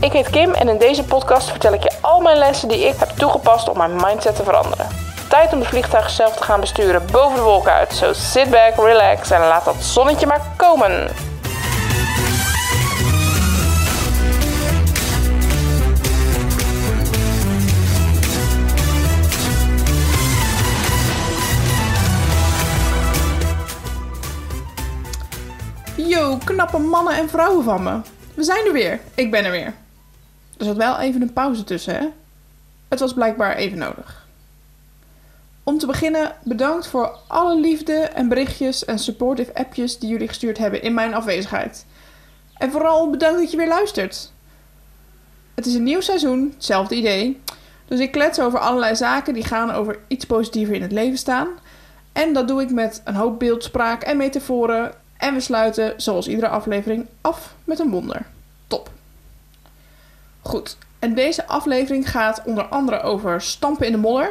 Ik heet Kim en in deze podcast vertel ik je al mijn lessen die ik heb toegepast om mijn mindset te veranderen. Tijd om de vliegtuig zelf te gaan besturen boven de wolken uit. So sit back, relax en laat dat zonnetje maar komen. Yo, knappe mannen en vrouwen van me. We zijn er weer. Ik ben er weer. Er zat wel even een pauze tussen, hè? Het was blijkbaar even nodig. Om te beginnen, bedankt voor alle liefde en berichtjes en supportive appjes die jullie gestuurd hebben in mijn afwezigheid. En vooral bedankt dat je weer luistert. Het is een nieuw seizoen, hetzelfde idee. Dus ik klets over allerlei zaken die gaan over iets positiever in het leven staan. En dat doe ik met een hoop beeldspraak en metaforen. En we sluiten, zoals iedere aflevering, af met een wonder. Goed, en deze aflevering gaat onder andere over stampen in de modder,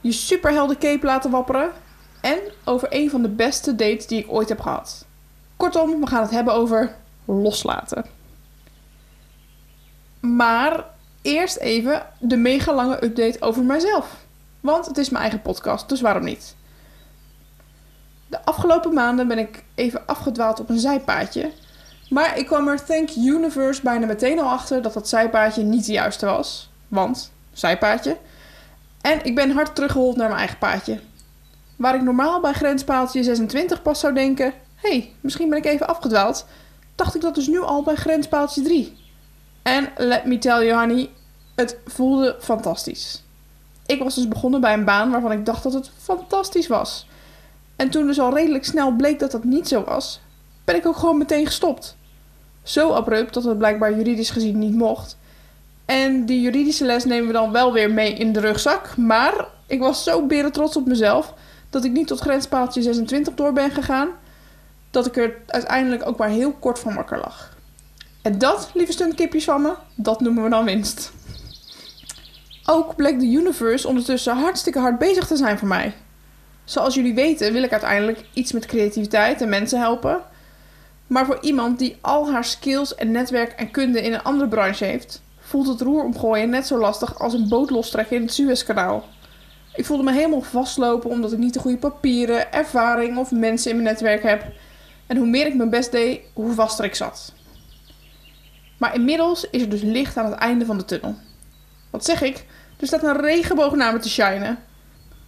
je superhelden cape laten wapperen en over een van de beste dates die ik ooit heb gehad. Kortom, we gaan het hebben over loslaten. Maar eerst even de mega lange update over mijzelf. Want het is mijn eigen podcast, dus waarom niet? De afgelopen maanden ben ik even afgedwaald op een zijpaadje. Maar ik kwam er, thank universe, bijna meteen al achter dat dat zijpaadje niet de juiste was. Want, zijpaadje. En ik ben hard teruggehold naar mijn eigen paadje. Waar ik normaal bij grenspaaltje 26 pas zou denken... hey, misschien ben ik even afgedwaald... dacht ik dat dus nu al bij grenspaaltje 3. En let me tell you honey, het voelde fantastisch. Ik was dus begonnen bij een baan waarvan ik dacht dat het fantastisch was... En toen dus al redelijk snel bleek dat dat niet zo was, ben ik ook gewoon meteen gestopt. Zo abrupt dat het blijkbaar juridisch gezien niet mocht. En die juridische les nemen we dan wel weer mee in de rugzak. Maar ik was zo beren trots op mezelf dat ik niet tot grenspaaltje 26 door ben gegaan. Dat ik er uiteindelijk ook maar heel kort van wakker lag. En dat, lieve stuntkipjes van me, dat noemen we dan winst. Ook bleek de universe ondertussen hartstikke hard bezig te zijn voor mij. Zoals jullie weten wil ik uiteindelijk iets met creativiteit en mensen helpen. Maar voor iemand die al haar skills en netwerk en kunde in een andere branche heeft, voelt het roer omgooien net zo lastig als een boot lostrekken in het Suezkanaal. Ik voelde me helemaal vastlopen omdat ik niet de goede papieren, ervaring of mensen in mijn netwerk heb. En hoe meer ik mijn best deed, hoe vaster ik zat. Maar inmiddels is er dus licht aan het einde van de tunnel. Wat zeg ik? Er staat een regenboog naar me te shinen.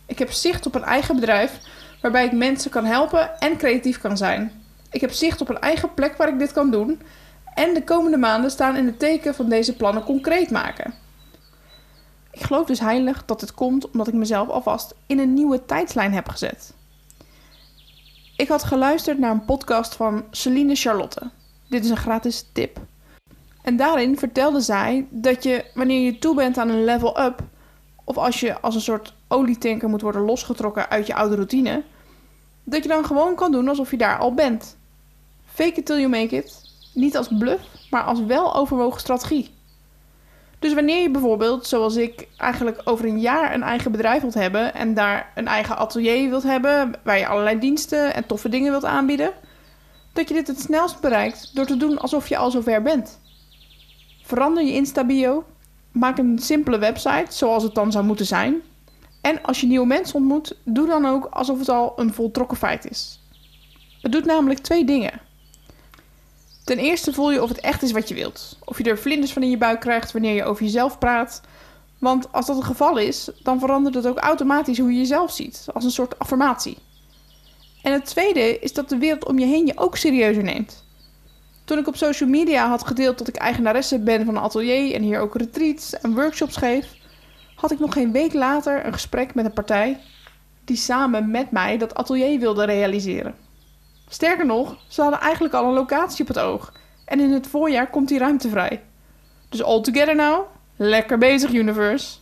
Ik heb zicht op een eigen bedrijf waarbij ik mensen kan helpen en creatief kan zijn. Ik heb zicht op een eigen plek waar ik dit kan doen. En de komende maanden staan in het teken van deze plannen concreet maken. Ik geloof dus heilig dat het komt omdat ik mezelf alvast in een nieuwe tijdslijn heb gezet. Ik had geluisterd naar een podcast van Celine Charlotte. Dit is een gratis tip. En daarin vertelde zij dat je, wanneer je toe bent aan een level up, of als je als een soort olietanker moet worden losgetrokken uit je oude routine, dat je dan gewoon kan doen alsof je daar al bent. Fake it till you make it. Niet als bluff, maar als wel overwogen strategie. Dus wanneer je bijvoorbeeld, zoals ik, eigenlijk over een jaar een eigen bedrijf wilt hebben en daar een eigen atelier wilt hebben, waar je allerlei diensten en toffe dingen wilt aanbieden, dat je dit het snelst bereikt door te doen alsof je al zover bent. Verander je Insta-bio, maak een simpele website zoals het dan zou moeten zijn. En als je nieuwe mensen ontmoet, doe dan ook alsof het al een voltrokken feit is. Het doet namelijk twee dingen. Ten eerste voel je of het echt is wat je wilt. Of je er vlinders van in je buik krijgt wanneer je over jezelf praat. Want als dat het geval is, dan verandert het ook automatisch hoe je jezelf ziet, als een soort affirmatie. En het tweede is dat de wereld om je heen je ook serieuzer neemt. Toen ik op social media had gedeeld dat ik eigenaresse ben van een atelier en hier ook retreats en workshops geef, had ik nog geen week later een gesprek met een partij die samen met mij dat atelier wilde realiseren. Sterker nog, ze hadden eigenlijk al een locatie op het oog en in het voorjaar komt die ruimte vrij. Dus all together now, lekker bezig universe.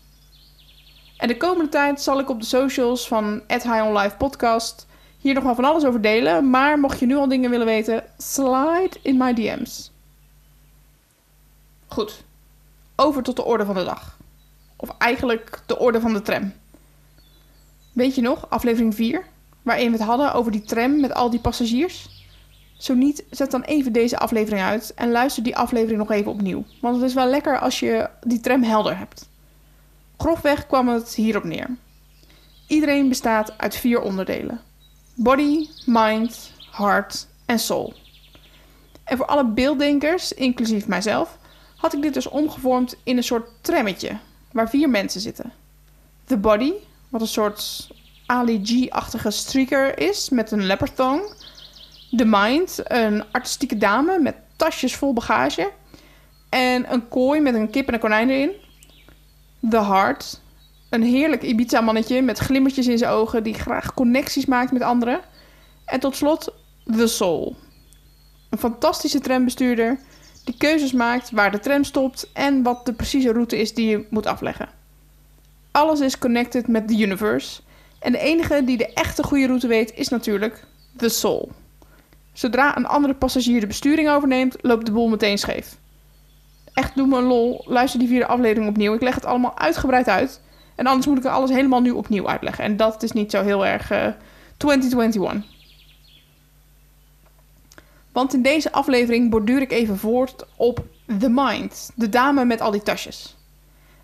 En de komende tijd zal ik op de socials van High on Life podcast hier nog wel van alles over delen. Maar mocht je nu al dingen willen weten, slide in my DM's. Goed, over tot de orde van de dag. Of eigenlijk de orde van de tram. Weet je nog, aflevering 4, waarin we het hadden over die tram met al die passagiers? Zo niet, zet dan even deze aflevering uit en luister die aflevering nog even opnieuw. Want het is wel lekker als je die tram helder hebt. Grofweg kwam het hierop neer. Iedereen bestaat uit vier onderdelen: body, mind, heart en soul. En voor alle beelddenkers, inclusief mijzelf, had ik dit dus omgevormd in een soort trammetje waar vier mensen zitten. The body, wat een soort Ali G-achtige streaker is met een leopard thong. The Mind, een artistieke dame met tasjes vol bagage. En een kooi met een kip en een konijn erin. The Heart, een heerlijk Ibiza-mannetje met glimmertjes in zijn ogen die graag connecties maakt met anderen. En tot slot The Soul, een fantastische trambestuurder die keuzes maakt waar de tram stopt en wat de precieze route is die je moet afleggen. Alles is connected met the universe en de enige die de echte goede route weet is natuurlijk The Soul. Zodra een andere passagier de besturing overneemt, loopt de boel meteen scheef. Echt, doe me een lol. Luister die vierde aflevering opnieuw. Ik leg het allemaal uitgebreid uit. En anders moet ik alles helemaal nu opnieuw uitleggen. En dat is niet zo heel erg uh, 2021. Want in deze aflevering borduur ik even voort op The Mind, de dame met al die tasjes.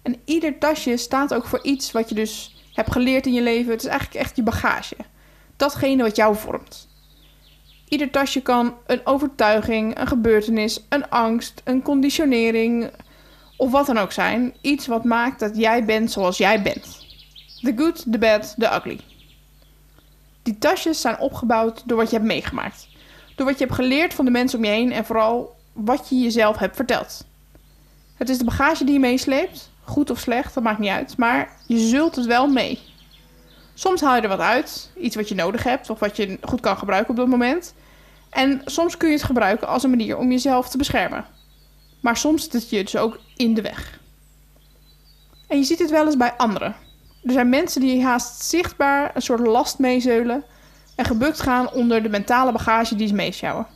En ieder tasje staat ook voor iets wat je dus hebt geleerd in je leven. Het is eigenlijk echt je bagage. Datgene wat jou vormt. Ieder tasje kan een overtuiging, een gebeurtenis, een angst, een conditionering of wat dan ook zijn. Iets wat maakt dat jij bent zoals jij bent. The good, the bad, the ugly. Die tasjes zijn opgebouwd door wat je hebt meegemaakt. Door wat je hebt geleerd van de mensen om je heen en vooral wat je jezelf hebt verteld. Het is de bagage die je meesleept, goed of slecht, dat maakt niet uit, maar je zult het wel mee. Soms haal je er wat uit, iets wat je nodig hebt of wat je goed kan gebruiken op dat moment. En soms kun je het gebruiken als een manier om jezelf te beschermen. Maar soms zit het je dus ook in de weg. En je ziet het wel eens bij anderen. Er zijn mensen die haast zichtbaar een soort last meezeulen en gebukt gaan onder de mentale bagage die ze meesjouwen.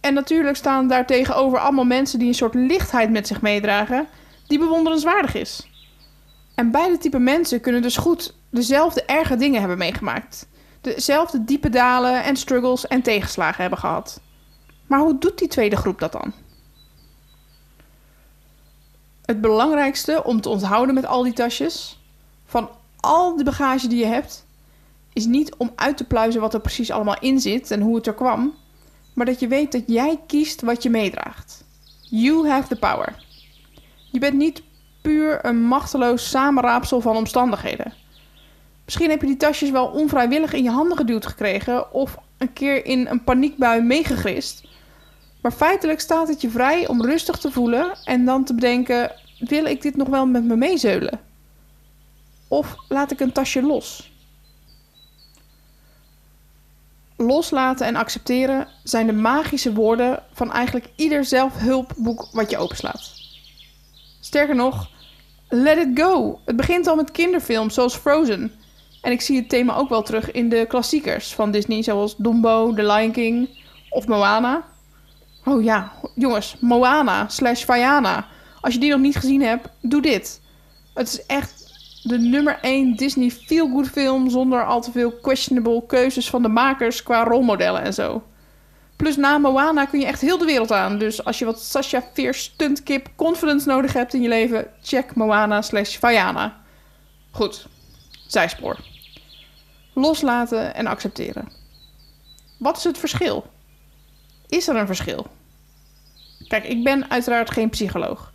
En natuurlijk staan daar tegenover allemaal mensen die een soort lichtheid met zich meedragen, die bewonderenswaardig is. En beide type mensen kunnen dus goed dezelfde erge dingen hebben meegemaakt. Dezelfde diepe dalen en struggles en tegenslagen hebben gehad. Maar hoe doet die tweede groep dat dan? Het belangrijkste om te onthouden met al die tasjes, van al de bagage die je hebt, is niet om uit te pluizen wat er precies allemaal in zit en hoe het er kwam, maar dat je weet dat jij kiest wat je meedraagt. You have the power. Je bent niet puur een machteloos samenraapsel van omstandigheden. Misschien heb je die tasjes wel onvrijwillig in je handen geduwd gekregen of een keer in een paniekbui meegegrist. Maar feitelijk staat het je vrij om rustig te voelen en dan te bedenken: wil ik dit nog wel met me meezeulen? Of laat ik een tasje los? Loslaten en accepteren zijn de magische woorden van eigenlijk ieder zelfhulpboek wat je openslaat. Sterker nog, let it go. Het begint al met kinderfilms zoals Frozen. En ik zie het thema ook wel terug in de klassiekers van Disney, zoals Dumbo, The Lion King of Moana. Oh ja, jongens, Moana slash Vaiana. Als je die nog niet gezien hebt, doe dit. Het is echt de nummer 1 Disney feel-good film zonder al te veel questionable keuzes van de makers qua rolmodellen en zo. Plus na Moana kun je echt heel de wereld aan. Dus als je wat Sasha Fierce stuntkip confidence nodig hebt in je leven, check Moana slash. Goed, zijspoor. Loslaten en accepteren. Wat is het verschil? Is er een verschil? Kijk, ik ben uiteraard geen psycholoog.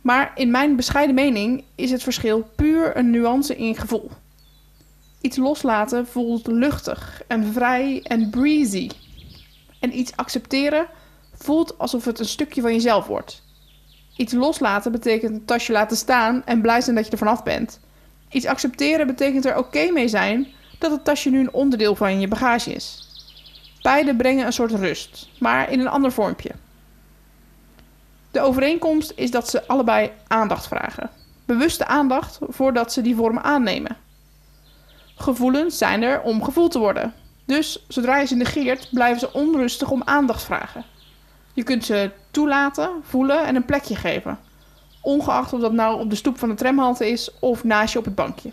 Maar in mijn bescheiden mening is het verschil puur een nuance in gevoel. Iets loslaten voelt luchtig en vrij en breezy. En iets accepteren voelt alsof het een stukje van jezelf wordt. Iets loslaten betekent een tasje laten staan en blij zijn dat je er vanaf bent. Iets accepteren betekent er oké mee zijn dat het tasje nu een onderdeel van je bagage is. Beide brengen een soort rust, maar in een ander vormpje. De overeenkomst is dat ze allebei aandacht vragen. Bewuste aandacht voordat ze die vorm aannemen. Gevoelens zijn er om gevoeld te worden. Dus zodra je ze negeert, blijven ze onrustig om aandacht vragen. Je kunt ze toelaten, voelen en een plekje geven. Ongeacht of dat nou op de stoep van de tramhalte is of naast je op het bankje.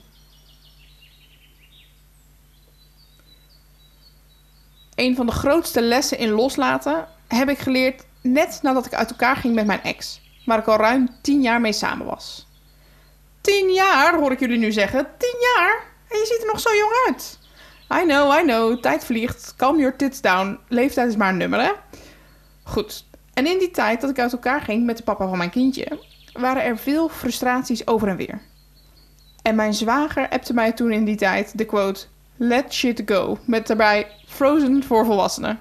een van de grootste lessen in loslaten heb ik geleerd net nadat ik uit elkaar ging met mijn ex, waar ik al ruim 10 jaar mee samen was. 10 jaar, hoor ik jullie nu zeggen. 10 jaar? En je ziet er nog zo jong uit. I know, I know, tijd vliegt. Calm your tits down. Leeftijd is maar een nummer, hè? Goed. En in die tijd dat ik uit elkaar ging met de papa van mijn kindje, waren er veel frustraties over en weer. En mijn zwager appte mij toen in die tijd de quote: Let shit go. Met daarbij Frozen voor volwassenen.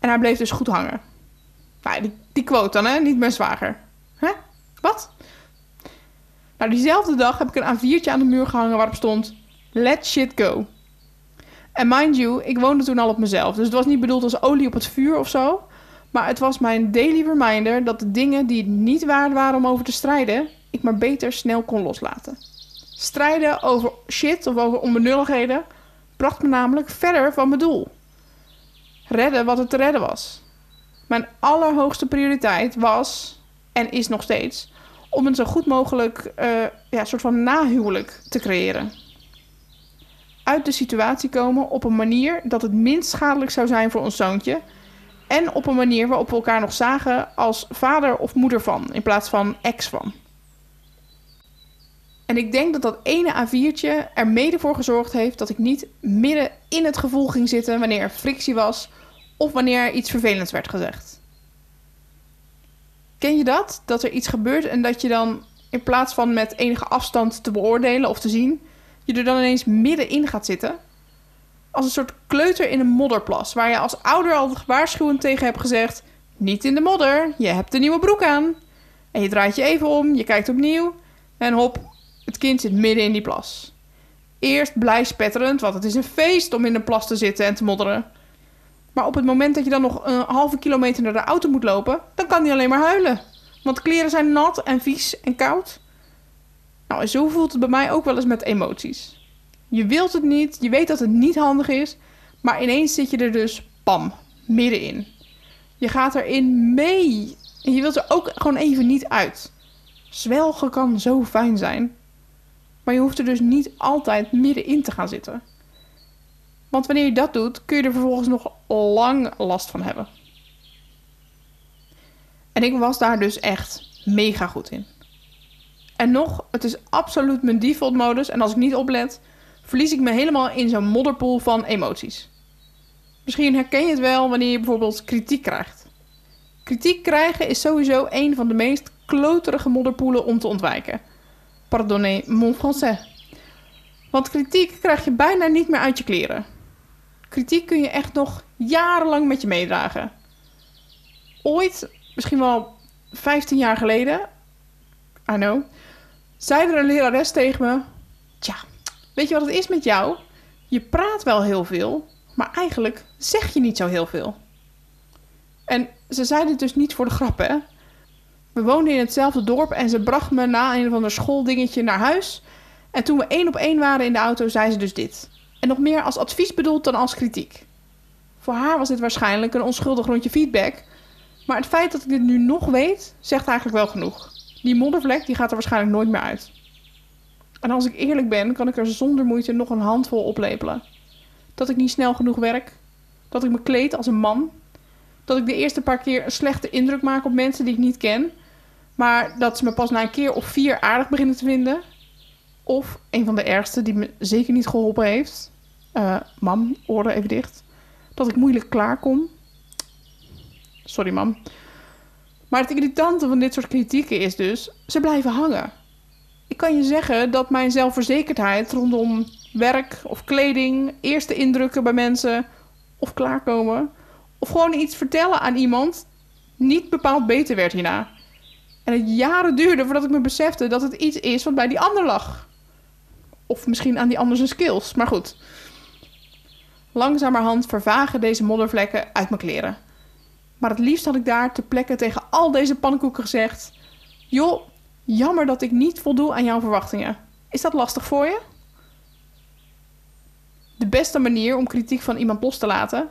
En hij bleef dus goed hangen. Nou, die, die quote dan, hè? Niet mijn zwager. Hè? Wat? Nou, diezelfde dag heb ik een A4'tje aan de muur gehangen waarop stond: Let shit go. En mind you, ik woonde toen al op mezelf. Dus het was niet bedoeld als olie op het vuur of zo. Maar het was mijn daily reminder dat de dingen die het niet waard waren om over te strijden, ik maar beter snel kon loslaten. Strijden over shit of over onbenulligheden bracht me namelijk verder van mijn doel. Redden wat het te redden was. Mijn allerhoogste prioriteit was, en is nog steeds, om een zo goed mogelijk uh, ja, soort van nahuwelijk te creëren. Uit de situatie komen op een manier dat het minst schadelijk zou zijn voor ons zoontje. En op een manier waarop we elkaar nog zagen als vader of moeder van, in plaats van ex van. En ik denk dat dat ene A4'tje er mede voor gezorgd heeft dat ik niet midden in het gevoel ging zitten wanneer er frictie was of wanneer er iets vervelends werd gezegd. Ken je dat? Dat er iets gebeurt en dat je dan in plaats van met enige afstand te beoordelen of te zien, je er dan ineens middenin gaat zitten? Als een soort kleuter in een modderplas, waar je als ouder al waarschuwend tegen hebt gezegd: Niet in de modder, je hebt een nieuwe broek aan. En je draait je even om, je kijkt opnieuw en hop, het kind zit midden in die plas. Eerst blij spetterend, want het is een feest om in de plas te zitten en te modderen. Maar op het moment dat je dan nog een halve kilometer naar de auto moet lopen, dan kan hij alleen maar huilen. Want kleren zijn nat en vies en koud. Nou, zo voelt het bij mij ook wel eens met emoties. Je wilt het niet, je weet dat het niet handig is, maar ineens zit je er dus, pam, middenin. Je gaat erin mee en je wilt er ook gewoon even niet uit. Zwelgen kan zo fijn zijn, maar je hoeft er dus niet altijd middenin te gaan zitten. Want wanneer je dat doet, kun je er vervolgens nog lang last van hebben. En ik was daar dus echt mega goed in. En nog, het is absoluut mijn default modus. En als ik niet oplet, verlies ik me helemaal in zo'n modderpoel van emoties. Misschien herken je het wel wanneer je bijvoorbeeld kritiek krijgt. Kritiek krijgen is sowieso een van de meest kloterige modderpoelen om te ontwijken. Pardonnez mon français. Want kritiek krijg je bijna niet meer uit je kleren. Kritiek kun je echt nog jarenlang met je meedragen. Ooit, misschien wel 15 jaar geleden, I know, zei er een lerares tegen me: Tja, weet je wat het is met jou? Je praat wel heel veel, maar eigenlijk zeg je niet zo heel veel. En ze zei dit dus niet voor de grap, hè? We woonden in hetzelfde dorp en ze bracht me na een of ander schooldingetje naar huis. En toen we één op één waren in de auto, zei ze dus dit. En nog meer als advies bedoeld dan als kritiek. Voor haar was dit waarschijnlijk een onschuldig rondje feedback. Maar het feit dat ik dit nu nog weet, zegt eigenlijk wel genoeg. Die moddervlek die gaat er waarschijnlijk nooit meer uit. En als ik eerlijk ben, kan ik er zonder moeite nog een handvol oplepelen. Dat ik niet snel genoeg werk. Dat ik me kleed als een man. Dat ik de eerste paar keer een slechte indruk maak op mensen die ik niet ken. Maar dat ze me pas na een keer of vier aardig beginnen te vinden. Of een van de ergste die me zeker niet geholpen heeft. Uh, mam, oren even dicht. Dat ik moeilijk klaarkom. Sorry, mam. Maar het irritante van dit soort kritieken is dus, ze blijven hangen. Ik kan je zeggen dat mijn zelfverzekerdheid rondom werk of kleding, eerste indrukken bij mensen of klaarkomen, of gewoon iets vertellen aan iemand, niet bepaald beter werd hierna. En het jaren duurde voordat ik me besefte dat het iets is wat bij die ander lag. Of misschien aan die ander zijn skills, maar goed. Langzamerhand vervagen deze moddervlekken uit mijn kleren. Maar het liefst had ik daar ter plekke tegen al deze pannenkoeken gezegd: Joh, jammer dat ik niet voldoe aan jouw verwachtingen. Is dat lastig voor je? De beste manier om kritiek van iemand los te laten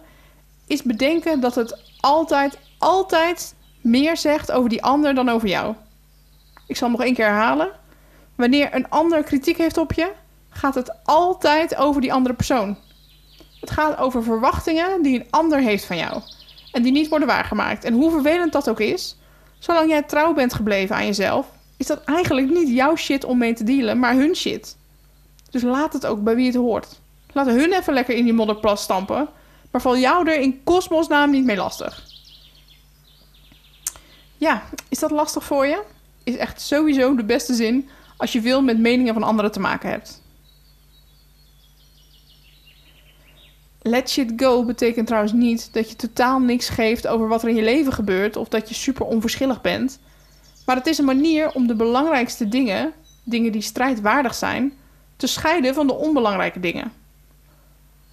is bedenken dat het altijd, altijd meer zegt over die ander dan over jou. Ik zal nog één keer herhalen. Wanneer een ander kritiek heeft op je, gaat het altijd over die andere persoon. Het gaat over verwachtingen die een ander heeft van jou. En die niet worden waargemaakt. En hoe vervelend dat ook is, zolang jij trouw bent gebleven aan jezelf, is dat eigenlijk niet jouw shit om mee te dealen, maar hun shit. Dus laat het ook bij wie het hoort. Laat hun even lekker in die modderplas stampen, maar val jou er in kosmosnaam niet mee lastig. Ja, is dat lastig voor je? Is echt sowieso de beste zin als je veel met meningen van anderen te maken hebt. Let shit go betekent trouwens niet dat je totaal niks geeft over wat er in je leven gebeurt of dat je super onverschillig bent. Maar het is een manier om de belangrijkste dingen, dingen die strijdwaardig zijn, te scheiden van de onbelangrijke dingen.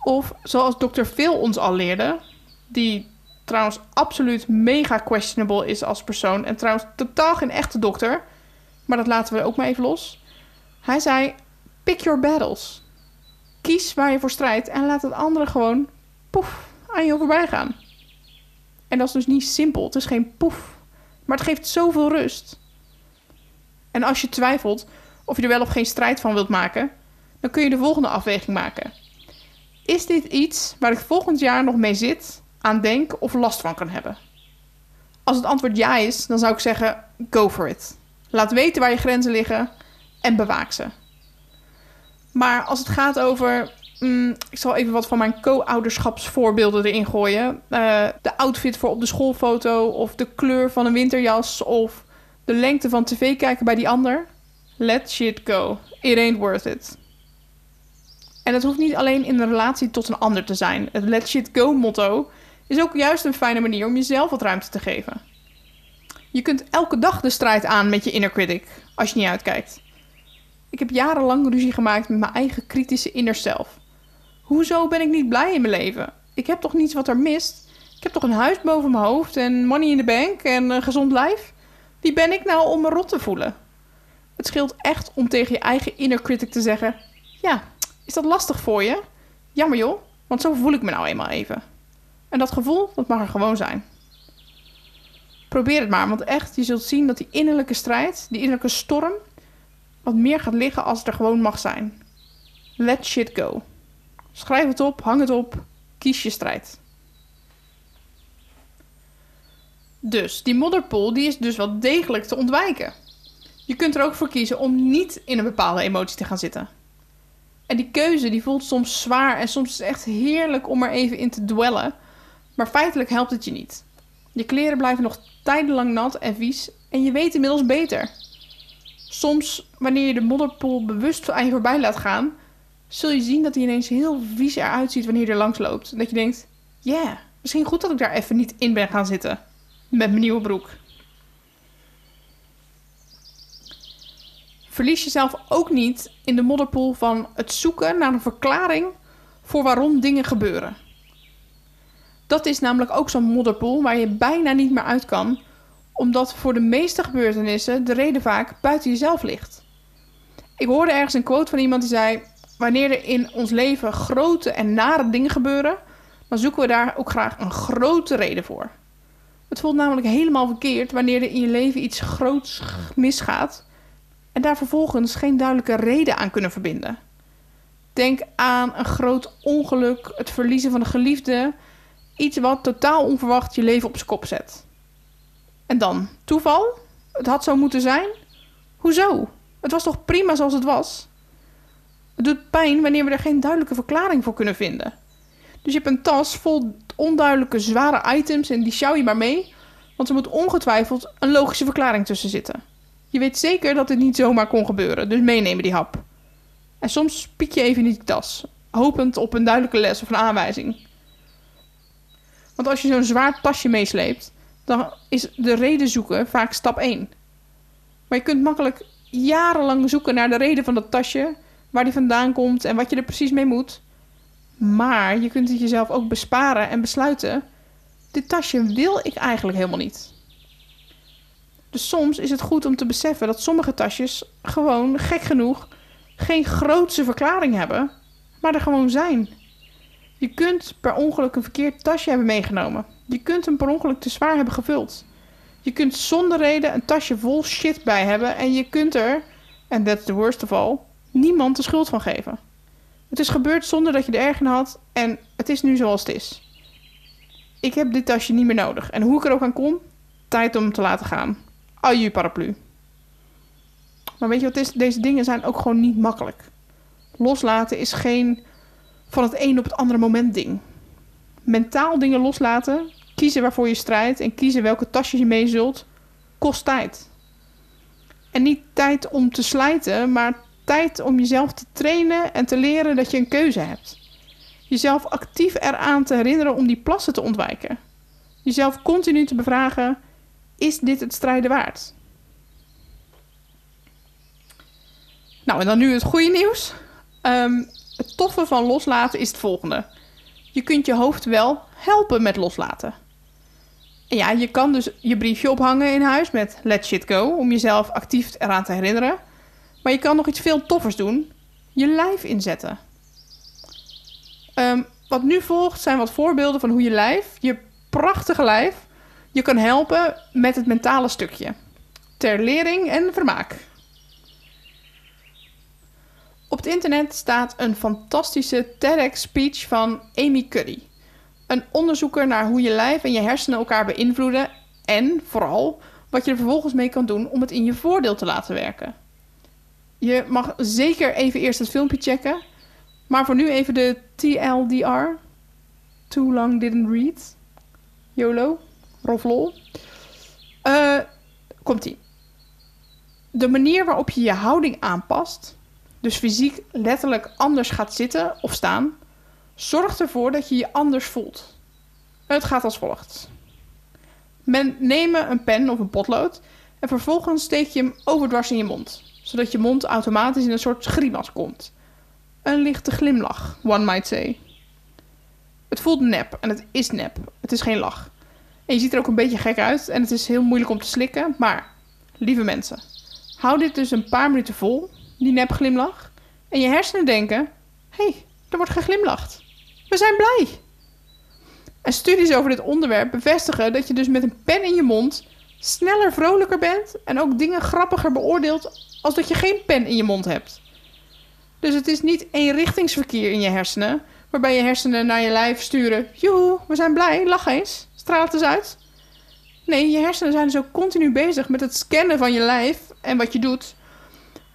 Of zoals Dr. Phil ons al leerde, die trouwens absoluut mega questionable is als persoon en trouwens totaal geen echte dokter, maar dat laten we ook maar even los. Hij zei: pick your battles. Kies waar je voor strijdt en laat het andere gewoon poef aan je voorbij gaan. En dat is dus niet simpel, het is geen poef, maar het geeft zoveel rust. En als je twijfelt of je er wel of geen strijd van wilt maken, dan kun je de volgende afweging maken. Is dit iets waar ik volgend jaar nog mee zit, aan denk of last van kan hebben? Als het antwoord ja is, dan zou ik zeggen: go for it. Laat weten waar je grenzen liggen en bewaak ze. Maar als het gaat over. Mm, ik zal even wat van mijn co-ouderschapsvoorbeelden erin gooien. Uh, de outfit voor op de schoolfoto, of de kleur van een winterjas, of de lengte van tv kijken bij die ander. Let shit go. It ain't worth it. En het hoeft niet alleen in een relatie tot een ander te zijn. Het let shit go motto is ook juist een fijne manier om jezelf wat ruimte te geven. Je kunt elke dag de strijd aan met je inner critic, als je niet uitkijkt. Ik heb jarenlang ruzie gemaakt met mijn eigen kritische inner self. Hoezo ben ik niet blij in mijn leven? Ik heb toch niets wat er mist? Ik heb toch een huis boven mijn hoofd en money in de bank en een gezond lijf? Wie ben ik nou om me rot te voelen? Het scheelt echt om tegen je eigen inner critic te zeggen: Ja, is dat lastig voor je? Jammer joh, want zo voel ik me nou eenmaal even. En dat gevoel, dat mag er gewoon zijn. Probeer het maar, want echt, je zult zien dat die innerlijke strijd, die innerlijke storm, wat meer gaat liggen als het er gewoon mag zijn. Let shit go. Schrijf het op, hang het op, kies je strijd. Dus die modderpoel die is dus wel degelijk te ontwijken. Je kunt er ook voor kiezen om niet in een bepaalde emotie te gaan zitten. En die keuze die voelt soms zwaar en soms is het echt heerlijk om er even in te dwellen. Maar feitelijk helpt het je niet. Je kleren blijven nog tijdenlang nat en vies en je weet inmiddels beter. Soms, wanneer je de modderpoel bewust aan je voorbij laat gaan, zul je zien dat hij ineens heel vies eruit ziet wanneer je er langs loopt. Dat je denkt: ja, misschien goed dat ik daar even niet in ben gaan zitten. Met mijn nieuwe broek. Verlies jezelf ook niet in de modderpoel van het zoeken naar een verklaring voor waarom dingen gebeuren. Dat is namelijk ook zo'n modderpoel waar je bijna niet meer uit kan, omdat voor de meeste gebeurtenissen de reden vaak buiten jezelf ligt. Ik hoorde ergens een quote van iemand die zei: Wanneer er in ons leven grote en nare dingen gebeuren, dan zoeken we daar ook graag een grote reden voor. Het voelt namelijk helemaal verkeerd wanneer er in je leven iets groots misgaat en daar vervolgens geen duidelijke reden aan kunnen verbinden. Denk aan een groot ongeluk, het verliezen van een geliefde, iets wat totaal onverwacht je leven op zijn kop zet. En dan, toeval? Het had zo moeten zijn? Hoezo? Het was toch prima zoals het was? Het doet pijn wanneer we er geen duidelijke verklaring voor kunnen vinden. Dus je hebt een tas vol onduidelijke zware items en die sjouw je maar mee, want er moet ongetwijfeld een logische verklaring tussen zitten. Je weet zeker dat dit niet zomaar kon gebeuren, dus meenemen die hap. En soms piek je even in die tas, hopend op een duidelijke les of een aanwijzing. Want als je zo'n zwaar tasje meesleept, dan is de reden zoeken vaak stap 1. Maar je kunt makkelijk jarenlang zoeken naar de reden van dat tasje, waar die vandaan komt en wat je er precies mee moet. Maar je kunt het jezelf ook besparen en besluiten: dit tasje wil ik eigenlijk helemaal niet. Dus soms is het goed om te beseffen dat sommige tasjes gewoon gek genoeg geen grootse verklaring hebben, maar er gewoon zijn. Je kunt per ongeluk een verkeerd tasje hebben meegenomen. Je kunt hem per ongeluk te zwaar hebben gevuld. Je kunt zonder reden een tasje vol shit bij hebben en je kunt er, en that's the worst of all, niemand de schuld van geven. Het is gebeurd zonder dat je er erg had en het is nu zoals het is. Ik heb dit tasje niet meer nodig en hoe ik er ook aan kom, tijd om te laten gaan. Aju paraplu. Maar weet je wat is? Deze dingen zijn ook gewoon niet makkelijk. Loslaten is geen van het een op het andere moment ding. Mentaal dingen loslaten, kiezen waarvoor je strijdt en kiezen welke tasjes je mee zult, kost tijd. En niet tijd om te slijten, maar tijd om jezelf te trainen en te leren dat je een keuze hebt. Jezelf actief eraan te herinneren om die plassen te ontwijken. Jezelf continu te bevragen: is dit het strijden waard? Nou, en dan nu het goede nieuws. Ehm, het toffe van loslaten is het volgende. Je kunt je hoofd wel helpen met loslaten. En ja, je kan dus je briefje ophangen in huis met let shit go om jezelf actief eraan te herinneren. Maar je kan nog iets veel toffers doen: je lijf inzetten. Ehm, wat nu volgt zijn wat voorbeelden van hoe je lijf, je prachtige lijf, je kan helpen met het mentale stukje. Ter lering en vermaak. Op het internet staat een fantastische TEDx-speech van Amy Cuddy. Een onderzoeker naar hoe je lijf en je hersenen elkaar beïnvloeden en vooral wat je er vervolgens mee kan doen om het in je voordeel te laten werken. Je mag zeker even eerst het filmpje checken, maar voor nu even de TLDR. Too long didn't read. YOLO. Roflol. Uh, Komt-ie. De manier waarop je je houding aanpast dus fysiek letterlijk anders gaat zitten of staan, zorgt ervoor dat je je anders voelt. Het gaat als volgt. Men nemen een pen of een potlood en vervolgens steek je hem overdwars in je mond, zodat je mond automatisch in een soort grimas komt. Een lichte glimlach, one might say. Het voelt nep en het is nep. Het is geen lach. En je ziet er ook een beetje gek uit en het is heel moeilijk om te slikken, maar lieve mensen, hou dit dus een paar minuten vol die nepglimlach. En je hersenen denken: hé, hey, er wordt geglimlacht. We zijn blij. En studies over dit onderwerp bevestigen dat je dus met een pen in je mond sneller vrolijker bent en ook dingen grappiger beoordeelt als dat je geen pen in je mond hebt. Dus het is niet eenrichtingsverkeer in je hersenen, waarbij je hersenen naar je lijf sturen: joe, we zijn blij, lach eens, straal het eens uit. Nee, je hersenen zijn dus ook continu bezig met het scannen van je lijf en wat je doet,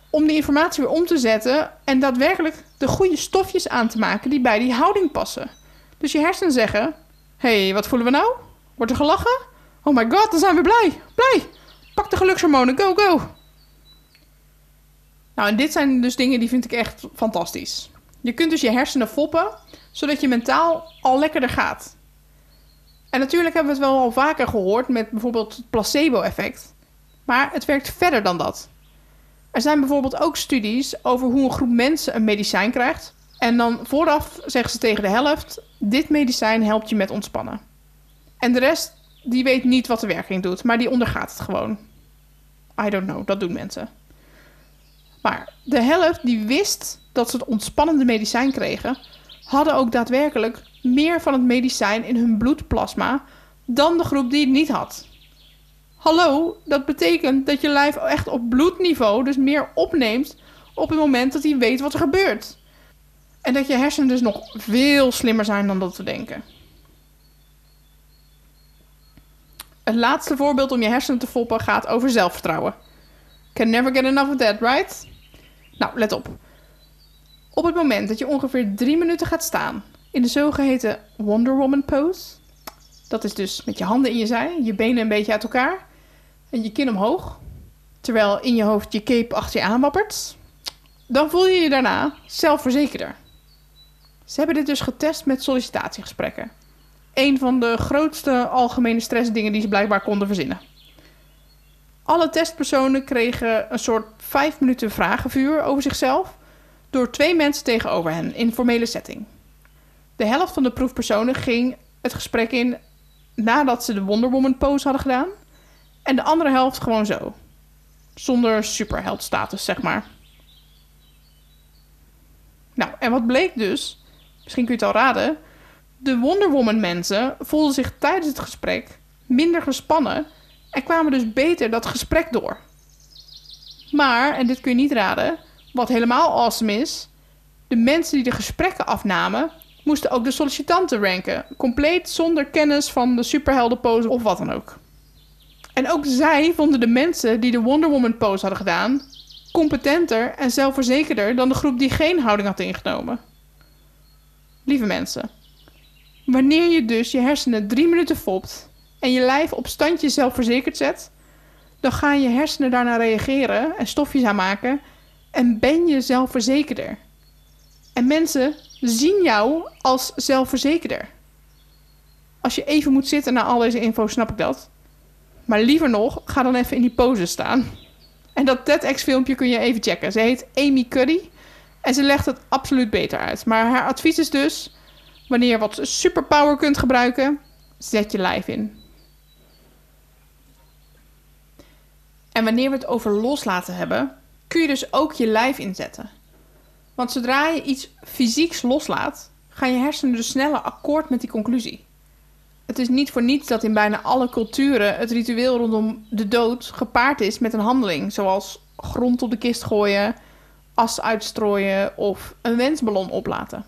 om die informatie weer om te zetten en daadwerkelijk de goede stofjes aan te maken die bij die houding passen. Dus je hersenen zeggen: Hé, hey, wat voelen we nou? Wordt er gelachen? Oh my god, dan zijn we blij. Blij. Pak de gelukshormonen, go, go. Nou, en dit zijn dus dingen die vind ik echt fantastisch. Je kunt dus je hersenen foppen, zodat je mentaal al lekkerder gaat. En natuurlijk hebben we het wel al vaker gehoord met bijvoorbeeld het placebo-effect. Maar het werkt verder dan dat. Er zijn bijvoorbeeld ook studies over hoe een groep mensen een medicijn krijgt. En dan vooraf zeggen ze tegen de helft: dit medicijn helpt je met ontspannen. En de rest, die weet niet wat de werking doet, maar die ondergaat het gewoon. I don't know, dat doen mensen. Maar de helft die wist dat ze het ontspannende medicijn kregen, hadden ook daadwerkelijk meer van het medicijn in hun bloedplasma dan de groep die het niet had. Hallo, dat betekent dat je lijf echt op bloedniveau dus meer opneemt op het moment dat hij weet wat er gebeurt. En dat je hersenen dus nog veel slimmer zijn dan dat we denken. Het laatste voorbeeld om je hersenen te foppen gaat over zelfvertrouwen. Can never get enough of that, right? Nou, let op. Op het moment dat je ongeveer drie minuten gaat staan in de zogeheten Wonder Woman pose, dat is dus met je handen in je zij, je benen een beetje uit elkaar en je kin omhoog, terwijl in je hoofd je cape achter je aanwappert, dan voel je je daarna zelfverzekerder. Ze hebben dit dus getest met sollicitatiegesprekken. Een van de grootste algemene stressdingen die ze blijkbaar konden verzinnen. Alle testpersonen kregen een soort 5 minuten vragenvuur over zichzelf door twee mensen tegenover hen in formele setting. De helft van de proefpersonen ging het gesprek in nadat ze de Wonder Woman pose hadden gedaan. En de andere helft gewoon zo. Zonder superheldstatus, zeg maar. Nou, en wat bleek dus, misschien kun je het al raden. De Wonder Woman mensen voelden zich tijdens het gesprek minder gespannen en kwamen dus beter dat gesprek door. Maar, en dit kun je niet raden, wat helemaal awesome is, De mensen die de gesprekken afnamen, moesten ook de sollicitanten ranken, compleet zonder kennis van de superheldenpose of wat dan ook. En ook zij vonden de mensen die de Wonder Woman pose hadden gedaan competenter en zelfverzekerder dan de groep die geen houding had ingenomen. Lieve mensen, wanneer je dus je hersenen drie minuten fopt en je lijf op standje zelfverzekerd zet, dan gaan je hersenen daarna reageren en stofjes aanmaken en ben je zelfverzekerder. En mensen zien jou als zelfverzekerder. Als je even moet zitten na al deze info, snap ik dat. Maar liever nog, ga dan even in die pose staan. En dat TEDx-filmpje kun je even checken. Ze heet Amy Cuddy en ze legt het absoluut beter uit. Maar haar advies is dus: wanneer je wat superpower kunt gebruiken, zet je lijf in. En wanneer we het over loslaten hebben, kun je dus ook je lijf inzetten. Want zodra je iets fysieks loslaat, gaan je hersenen dus sneller akkoord met die conclusie. Het is niet voor niets dat in bijna alle culturen het ritueel rondom de dood gepaard is met een handeling, zoals grond op de kist gooien, as uitstrooien of een wensballon oplaten.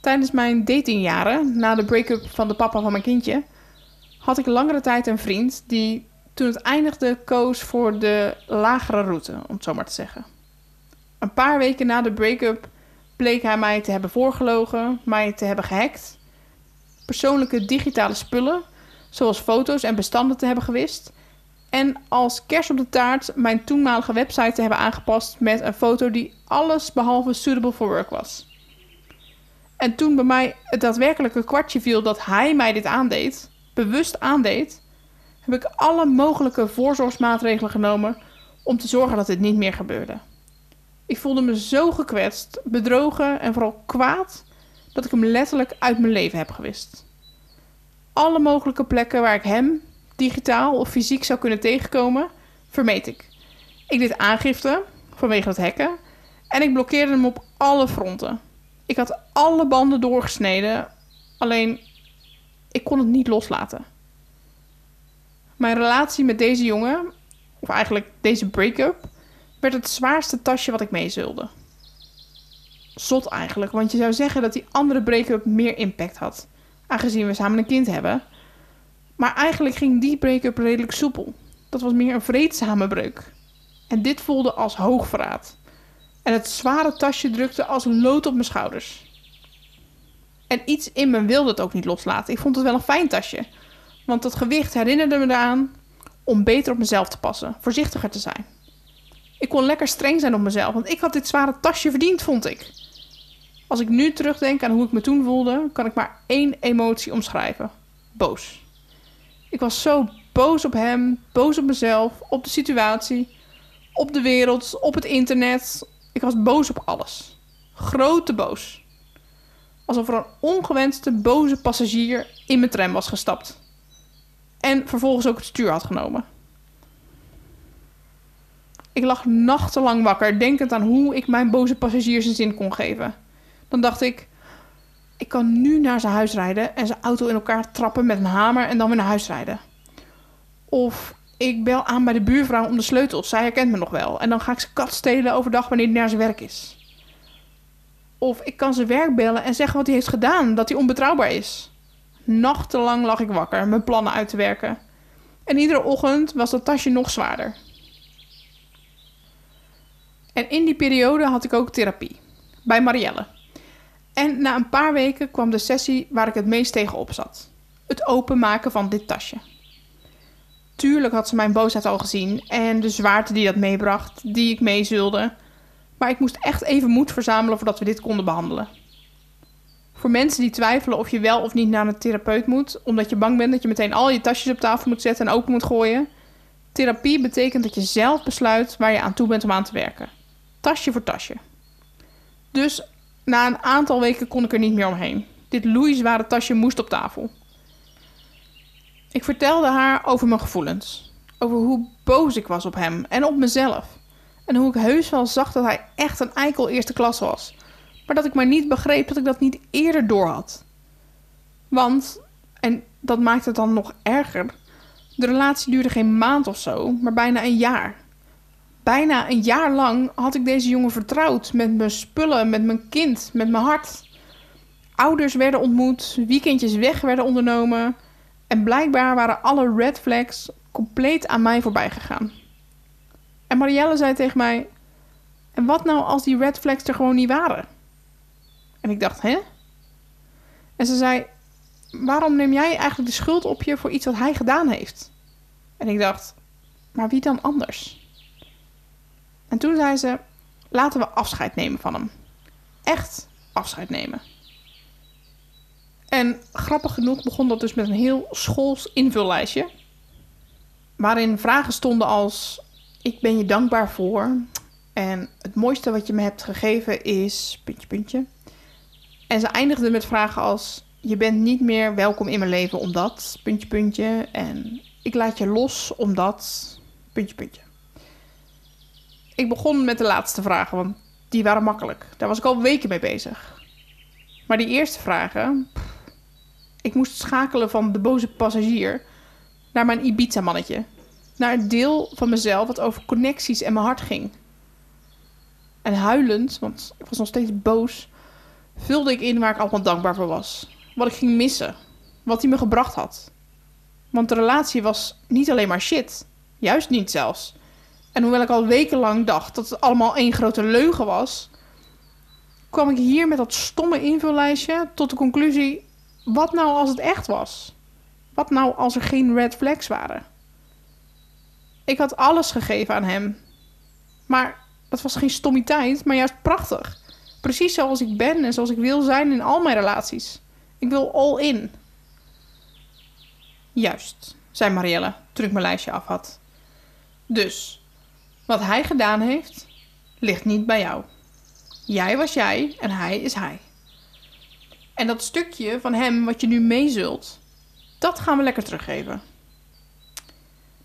Tijdens mijn datingjaren, na de break-up van de papa van mijn kindje, had ik langere tijd een vriend die toen het eindigde koos voor de lagere route, om het zo maar te zeggen. Een paar weken na de break-up bleek hij mij te hebben voorgelogen, mij te hebben gehackt, persoonlijke digitale spullen, zoals foto's en bestanden te hebben gewist, en als kerst op de taart mijn toenmalige website te hebben aangepast met een foto die alles behalve suitable for work was. En toen bij mij het daadwerkelijke kwartje viel dat hij mij dit aandeed, bewust aandeed, heb ik alle mogelijke voorzorgsmaatregelen genomen om te zorgen dat dit niet meer gebeurde. Ik voelde me zo gekwetst, bedrogen en vooral kwaad dat ik hem letterlijk uit mijn leven heb gewist. Alle mogelijke plekken waar ik hem, digitaal of fysiek, zou kunnen tegenkomen, vermeed ik. Ik deed aangifte vanwege het hacken en ik blokkeerde hem op alle fronten. Ik had alle banden doorgesneden, alleen ik kon het niet loslaten. Mijn relatie met deze jongen, of eigenlijk deze break-up, werd het zwaarste tasje wat ik meezulde. Zot eigenlijk, want je zou zeggen dat die andere break-up meer impact had, aangezien we samen een kind hebben. Maar eigenlijk ging die break-up redelijk soepel. Dat was meer een vreedzame breuk. En dit voelde als hoogverraad. En het zware tasje drukte als lood op mijn schouders. En iets in me wilde het ook niet loslaten. Ik vond het wel een fijn tasje. Want dat gewicht herinnerde me eraan om beter op mezelf te passen, voorzichtiger te zijn. Ik kon lekker streng zijn op mezelf, want ik had dit zware tasje verdiend, vond ik. Als ik nu terugdenk aan hoe ik me toen voelde, kan ik maar één emotie omschrijven: boos. Ik was zo boos op hem, boos op mezelf, op de situatie, op de wereld, op het internet. Ik was boos op alles. Grote boos. Alsof er een ongewenste boze passagier in mijn tram was gestapt. En vervolgens ook het stuur had genomen. Ik lag nachtenlang wakker, denkend aan hoe ik mijn boze passagier zijn zin kon geven. Dan dacht ik, ik kan nu naar zijn huis rijden en zijn auto in elkaar trappen met een hamer en dan weer naar huis rijden. Of ik bel aan bij de buurvrouw om de sleutels, zij herkent me nog wel. En dan ga ik zijn kat stelen overdag wanneer hij naar zijn werk is. Of ik kan zijn werk bellen en zeggen wat hij heeft gedaan, dat hij onbetrouwbaar is. Nachtenlang lag ik wakker, mijn plannen uit te werken. En iedere ochtend was dat tasje nog zwaarder. En in die periode had ik ook therapie. Bij Marielle. En na een paar weken kwam de sessie waar ik het meest tegenop zat. Het openmaken van dit tasje. Tuurlijk had ze mijn boosheid al gezien en de zwaarte die dat meebracht, die ik meezulde. Maar ik moest echt even moed verzamelen voordat we dit konden behandelen. Voor mensen die twijfelen of je wel of niet naar een therapeut moet, omdat je bang bent dat je meteen al je tasjes op tafel moet zetten en open moet gooien. Therapie betekent dat je zelf besluit waar je aan toe bent om aan te werken. Tasje voor tasje. Dus na een aantal weken kon ik er niet meer omheen. Dit loeizware tasje moest op tafel. Ik vertelde haar over mijn gevoelens. Over hoe boos ik was op hem en op mezelf. En hoe ik heus wel zag dat hij echt een eikel eerste klas was. Maar dat ik maar niet begreep dat ik dat niet eerder doorhad. Want, en dat maakt het dan nog erger, de relatie duurde geen maand of zo, maar bijna een jaar. Bijna een jaar lang had ik deze jongen vertrouwd met mijn spullen, met mijn kind, met mijn hart. Ouders werden ontmoet, weekendjes weg werden ondernomen. En blijkbaar waren alle red flags compleet aan mij voorbij gegaan. En Marielle zei tegen mij: En wat nou als die red flags er gewoon niet waren? En ik dacht: Hè? En ze zei: Waarom neem jij eigenlijk de schuld op je voor iets wat hij gedaan heeft? En ik dacht: Maar wie dan anders? En toen zei ze: Laten we afscheid nemen van hem. Echt afscheid nemen. En grappig genoeg begon dat dus met een heel schools invullijstje. Waarin vragen stonden als: Ik ben je dankbaar voor. En het mooiste wat je me hebt gegeven is. Puntje, puntje. En ze eindigde met vragen als: Je bent niet meer welkom in mijn leven omdat. Puntje, puntje. En ik laat je los omdat. Puntje, puntje. Ik begon met de laatste vragen, want die waren makkelijk. Daar was ik al weken mee bezig. Maar die eerste vragen. ik moest schakelen van de boze passagier naar mijn Ibiza-mannetje. Naar het deel van mezelf wat over connecties en mijn hart ging. En huilend, want ik was nog steeds boos, vulde ik in waar ik allemaal dankbaar voor was. Wat ik ging missen. Wat hij me gebracht had. Want de relatie was niet alleen maar shit. Juist niet zelfs. En hoewel ik al wekenlang dacht dat het allemaal één grote leugen was, kwam ik hier met dat stomme invullijstje tot de conclusie: wat nou als het echt was? Wat nou als er geen red flags waren? Ik had alles gegeven aan hem. Maar dat was geen stommiteit, maar juist prachtig. Precies zoals ik ben en zoals ik wil zijn in al mijn relaties. Ik wil all in. Juist, zei Marielle toen ik mijn lijstje af had. Dus, wat hij gedaan heeft, ligt niet bij jou. Jij was jij en hij is hij. En dat stukje van hem wat je nu meezult, dat gaan we lekker teruggeven.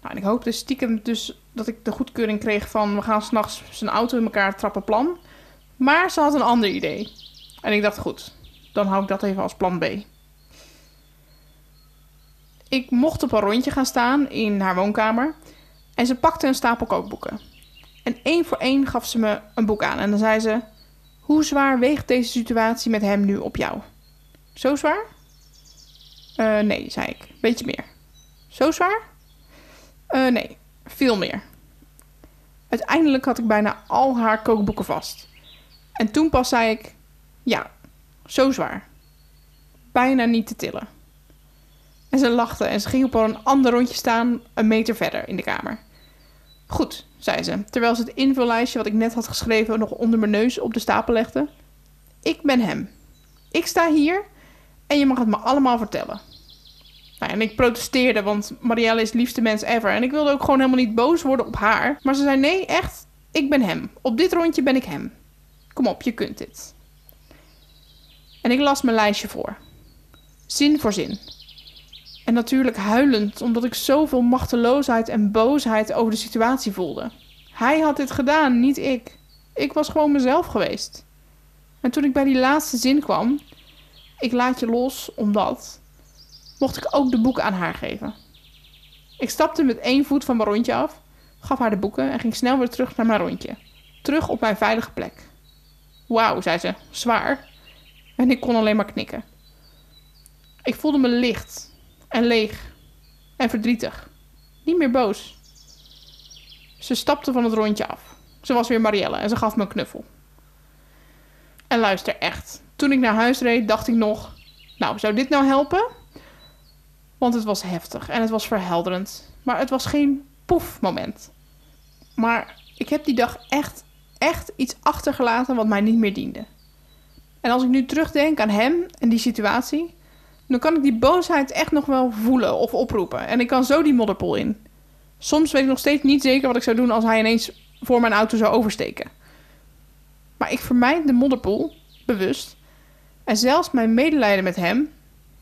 Nou, en ik hoopte stiekem dus dat ik de goedkeuring kreeg van... we gaan s'nachts zijn auto in elkaar trappen plan. Maar ze had een ander idee. En ik dacht, goed, dan hou ik dat even als plan B. Ik mocht op een rondje gaan staan in haar woonkamer. En ze pakte een stapel kookboeken. En één voor één gaf ze me een boek aan. En dan zei ze... Hoe zwaar weegt deze situatie met hem nu op jou? Zo zwaar? Eh, nee, zei ik. Beetje meer. Zo zwaar? Eh, nee, veel meer. Uiteindelijk had ik bijna al haar kookboeken vast. En toen pas zei ik: Ja, zo zwaar. Bijna niet te tillen. En ze lachte en ze ging op een ander rondje staan, een meter verder in de kamer. Goed, zei ze, terwijl ze het invullijstje wat ik net had geschreven nog onder mijn neus op de stapel legde. Ik ben hem. Ik sta hier en je mag het me allemaal vertellen. Nou, en ik protesteerde, want Marielle is liefste mens ever. En ik wilde ook gewoon helemaal niet boos worden op haar. Maar ze zei: Nee, echt, ik ben hem. Op dit rondje ben ik hem. Kom op, je kunt dit. En ik las mijn lijstje voor. Zin voor zin. En natuurlijk huilend, omdat ik zoveel machteloosheid en boosheid over de situatie voelde. Hij had dit gedaan, niet ik. Ik was gewoon mezelf geweest. En toen ik bij die laatste zin kwam, ik laat je los omdat, mocht ik ook de boeken aan haar geven. Ik stapte met één voet van mijn rondje af, gaf haar de boeken en ging snel weer terug naar mijn rondje. Terug op mijn veilige plek. Wauw, zei ze, zwaar. En ik kon alleen maar knikken. Ik voelde me licht en leeg en verdrietig. Niet meer boos. Ze stapte van het rondje af. Ze was weer Marielle en ze gaf me een knuffel. En luister echt. Toen ik naar huis reed, dacht ik nog: Nou, zou dit nou helpen? Want het was heftig en het was verhelderend. Maar het was geen poef-moment. Maar ik heb die dag echt, echt iets achtergelaten wat mij niet meer diende. En als ik nu terugdenk aan hem en die situatie, dan kan ik die boosheid echt nog wel voelen of oproepen. En ik kan zo die modderpoel in. Soms weet ik nog steeds niet zeker wat ik zou doen als hij ineens voor mijn auto zou oversteken. Maar ik vermijd de modderpoel, bewust. En zelfs mijn medelijden met hem,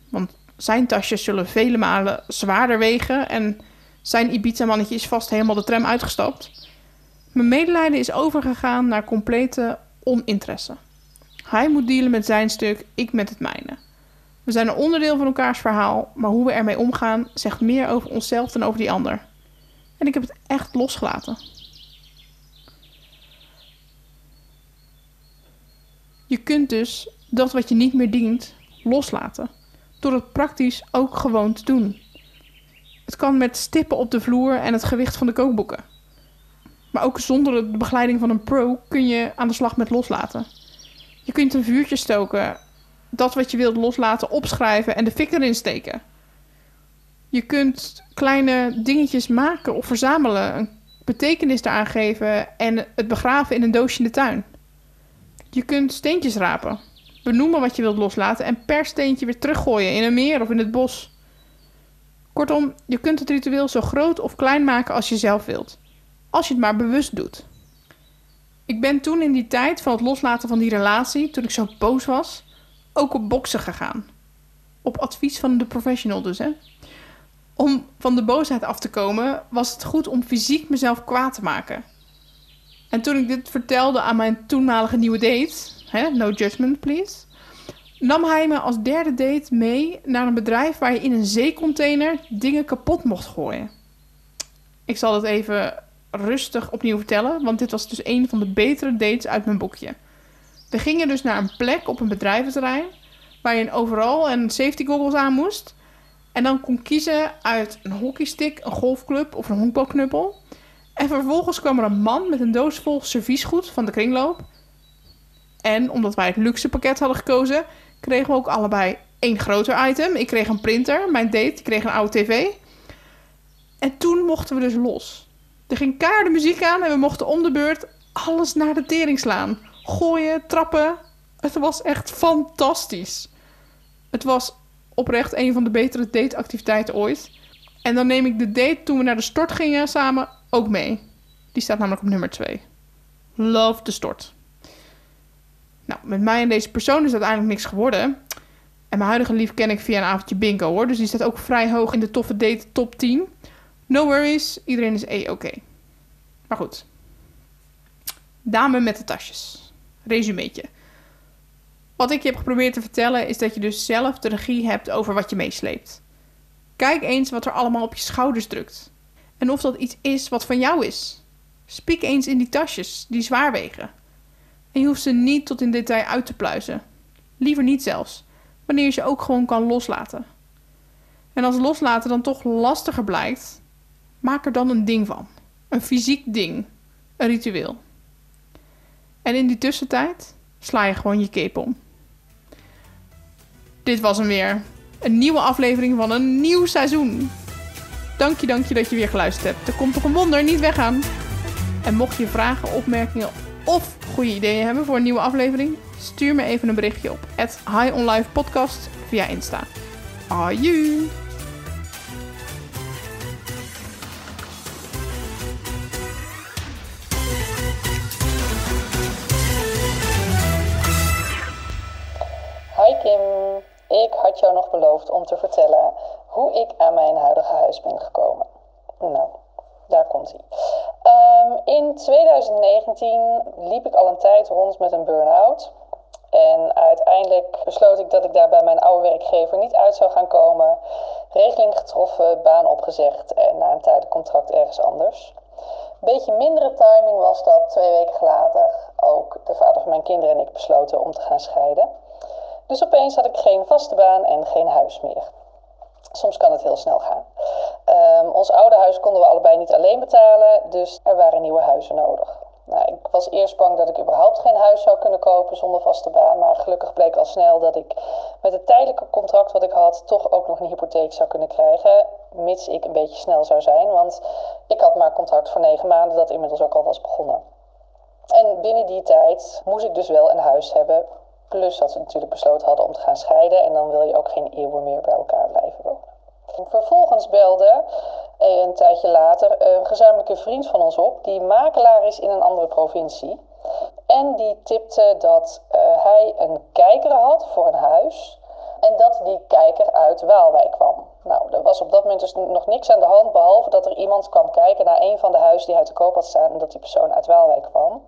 want zijn tasjes zullen vele malen zwaarder wegen en zijn Ibiza-mannetje is vast helemaal de tram uitgestapt. Mijn medelijden is overgegaan naar complete oninteresse. Hij moet dealen met zijn stuk, ik met het mijne. We zijn een onderdeel van elkaars verhaal, maar hoe we ermee omgaan zegt meer over onszelf dan over die ander. En ik heb het echt losgelaten. Je kunt dus dat wat je niet meer dient loslaten, door het praktisch ook gewoon te doen. Het kan met stippen op de vloer en het gewicht van de kookboeken. Maar ook zonder de begeleiding van een pro kun je aan de slag met loslaten. Je kunt een vuurtje stoken, dat wat je wilt loslaten opschrijven en de fik erin steken. Je kunt kleine dingetjes maken of verzamelen, een betekenis eraan geven en het begraven in een doosje in de tuin. Je kunt steentjes rapen, benoemen wat je wilt loslaten en per steentje weer teruggooien in een meer of in het bos. Kortom, je kunt het ritueel zo groot of klein maken als je zelf wilt, als je het maar bewust doet. Ik ben toen in die tijd van het loslaten van die relatie, toen ik zo boos was, ook op boksen gegaan. Op advies van de professional dus, hè. Om van de boosheid af te komen, was het goed om fysiek mezelf kwaad te maken. En toen ik dit vertelde aan mijn toenmalige nieuwe date, hè, no judgment please, nam hij me als derde date mee naar een bedrijf waar je in een zeecontainer dingen kapot mocht gooien. Ik zal het even rustig opnieuw vertellen, want dit was dus een van de betere dates uit mijn boekje. We gingen dus naar een plek op een bedrijventerrein waar je een overal en safety goggles aan moest. En dan kon kiezen uit een hockeystick, een golfclub of een honkbalknuppel. En vervolgens kwam er een man met een doos vol serviesgoed van de kringloop. En omdat wij het luxe pakket hadden gekozen, kregen we ook allebei één groter item. Ik kreeg een printer, mijn date kreeg een oude tv. En toen mochten we dus los. Er ging kaarde muziek aan en we mochten om de beurt alles naar de tering slaan. Gooien, trappen. Het was echt fantastisch. Het was oprecht een van de betere dateactiviteiten ooit. En dan neem ik de date toen we naar de stort gingen samen ook mee. Die staat namelijk op nummer 2. Love de stort. Nou, met mij en deze persoon is uiteindelijk niks geworden. En mijn huidige lief ken ik via een avondje bingo hoor. Dus die staat ook vrij hoog in de toffe date top 10. No worries, iedereen is E-oké. Maar goed. Dame met de tasjes. Resumeetje. Wat ik je heb geprobeerd te vertellen is dat je dus zelf de regie hebt over wat je meesleept. Kijk eens wat er allemaal op je schouders drukt. En of dat iets is wat van jou is. Spiek eens in die tasjes die zwaar wegen. En je hoeft ze niet tot in detail uit te pluizen. Liever niet zelfs, wanneer je ze ook gewoon kan loslaten. En als loslaten dan toch lastiger blijkt, maak er dan een ding van. Een fysiek ding. Een ritueel. En in die tussentijd sla je gewoon je cape om. Dit was hem weer. Een nieuwe aflevering van een nieuw seizoen. Dank je, dank je dat je weer geluisterd hebt. Er komt toch een wonder, niet weggaan. En mocht je vragen, opmerkingen of goede ideeën hebben voor een nieuwe aflevering, stuur me even een berichtje op High On Life Podcast via Insta. Aju! Hi Kim, ik had jou nog beloofd om te vertellen hoe ik aan mijn huidige huis ben gekomen. Nou, daar komt hij. Um, in 2019 liep ik al een tijd rond met een burn-out. En uiteindelijk besloot ik dat ik daar bij mijn oude werkgever niet uit zou gaan komen. Regeling getroffen, baan opgezegd en na een tijd contract ergens anders. Beetje mindere timing was dat twee weken later ook de vader van mijn kinderen en ik besloten om te gaan scheiden. Dus opeens had ik geen vaste baan en geen huis meer. Soms kan het heel snel gaan. Um, ons oude huis konden we allebei niet alleen betalen, dus er waren nieuwe huizen nodig. Nou, ik was eerst bang dat ik überhaupt geen huis zou kunnen kopen zonder vaste baan. Maar gelukkig bleek al snel dat ik met het tijdelijke contract wat ik had, toch ook nog een hypotheek zou kunnen krijgen. Mits ik een beetje snel zou zijn. Want ik had maar contract voor negen maanden, dat inmiddels ook al was begonnen. En binnen die tijd moest ik dus wel een huis hebben Plus dat we natuurlijk besloten hadden om te gaan scheiden. En dan wil je ook geen eeuwen meer bij elkaar blijven wonen. Vervolgens belde een tijdje later een gezamenlijke vriend van ons op, die makelaar is in een andere provincie. En die tipte dat uh, hij een kijker had voor een huis en dat die kijker uit Waalwijk kwam. Nou, er was op dat moment dus nog niks aan de hand, behalve dat er iemand kwam kijken naar een van de huizen die hij te koop had staan en dat die persoon uit Waalwijk kwam.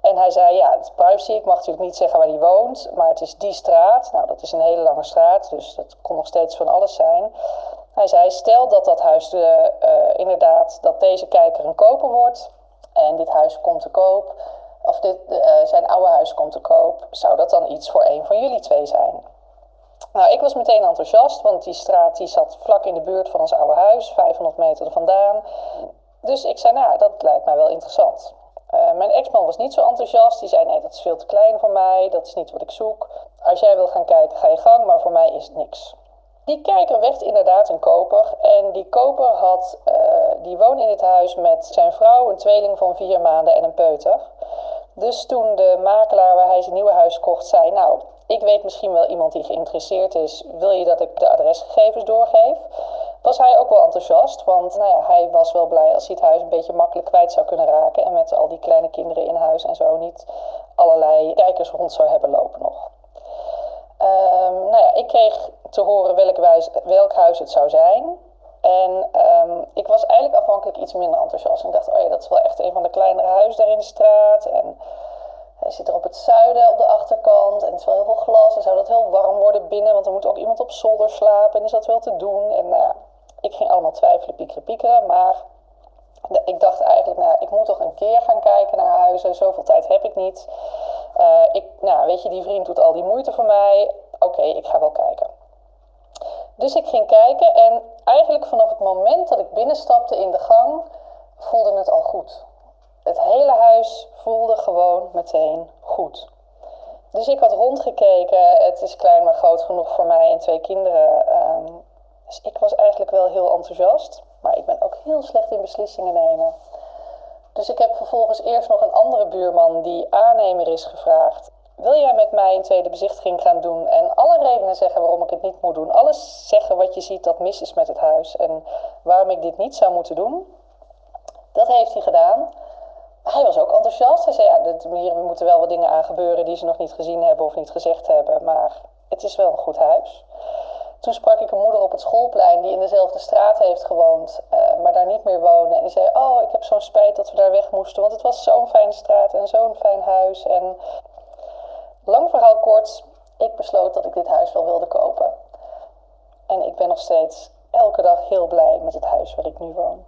En hij zei, ja, het privacy, ik mag natuurlijk niet zeggen waar hij woont, maar het is die straat. Nou, dat is een hele lange straat, dus dat kon nog steeds van alles zijn. Hij zei, stel dat dat huis uh, inderdaad, dat deze kijker een koper wordt en dit huis komt te koop. of dit, eh, zijn oude huis komt te koop, zou dat dan iets voor een van jullie twee zijn? Nou, ik was meteen enthousiast, want die straat die zat vlak in de buurt van ons oude huis, 500 meter er vandaan. Dus ik zei, nou, dat lijkt mij wel interessant. Uh, mijn ex-man was niet zo enthousiast. Die zei: Nee, dat is veel te klein voor mij. Dat is niet wat ik zoek. Als jij wil gaan kijken, ga je gang, maar voor mij is het niks. Die kijker werd inderdaad een koper. En die koper had, uh, die woonde in het huis met zijn vrouw, een tweeling van vier maanden en een peuter. Dus toen de makelaar waar hij zijn nieuwe huis kocht zei: Nou, ik weet misschien wel iemand die geïnteresseerd is. Wil je dat ik de adresgegevens doorgeef? Was hij ook wel enthousiast, want nou ja, hij was wel blij als hij het huis een beetje makkelijk kwijt zou kunnen raken. En met al die kleine kinderen in huis en zo niet allerlei kijkers rond zou hebben lopen nog. Um, nou ja, ik kreeg te horen welk, welk huis het zou zijn. En um, ik was eigenlijk afhankelijk iets minder enthousiast. Ik dacht, oh ja, dat is wel echt een van de kleinere huizen daar in de straat. En hij zit er op het zuiden op de achterkant en het is wel heel veel glas. En zou dat heel warm worden binnen, want er moet ook iemand op zolder slapen. En is dat wel te doen? En nou ja, ik ging allemaal twijfelen, piekeren, piekeren. Maar ik dacht eigenlijk, nou ik moet toch een keer gaan kijken naar huizen. Zoveel tijd heb ik niet. Uh, ik, nou, weet je, die vriend doet al die moeite voor mij. Oké, ik ga wel kijken. Dus ik ging kijken en eigenlijk vanaf het moment dat ik binnenstapte in de gang, voelde het al goed. Het hele huis voelde gewoon meteen goed. Dus ik had rondgekeken. Het is klein maar groot genoeg voor mij en twee kinderen. Um, dus ik was eigenlijk wel heel enthousiast. Maar ik ben ook heel slecht in beslissingen nemen. Dus ik heb vervolgens eerst nog een andere buurman die aannemer is gevraagd. Wil jij met mij een tweede bezichtiging gaan doen en alle redenen zeggen waarom ik het niet moet doen? Alles zeggen wat je ziet dat mis is met het huis en waarom ik dit niet zou moeten doen? Dat heeft hij gedaan hij was ook enthousiast. Hij zei, ja, hier moeten wel wat dingen aan gebeuren die ze nog niet gezien hebben of niet gezegd hebben. Maar het is wel een goed huis. Toen sprak ik een moeder op het schoolplein die in dezelfde straat heeft gewoond, uh, maar daar niet meer woonde. En die zei, oh, ik heb zo'n spijt dat we daar weg moesten, want het was zo'n fijne straat en zo'n fijn huis. En lang verhaal kort, ik besloot dat ik dit huis wel wilde kopen. En ik ben nog steeds elke dag heel blij met het huis waar ik nu woon.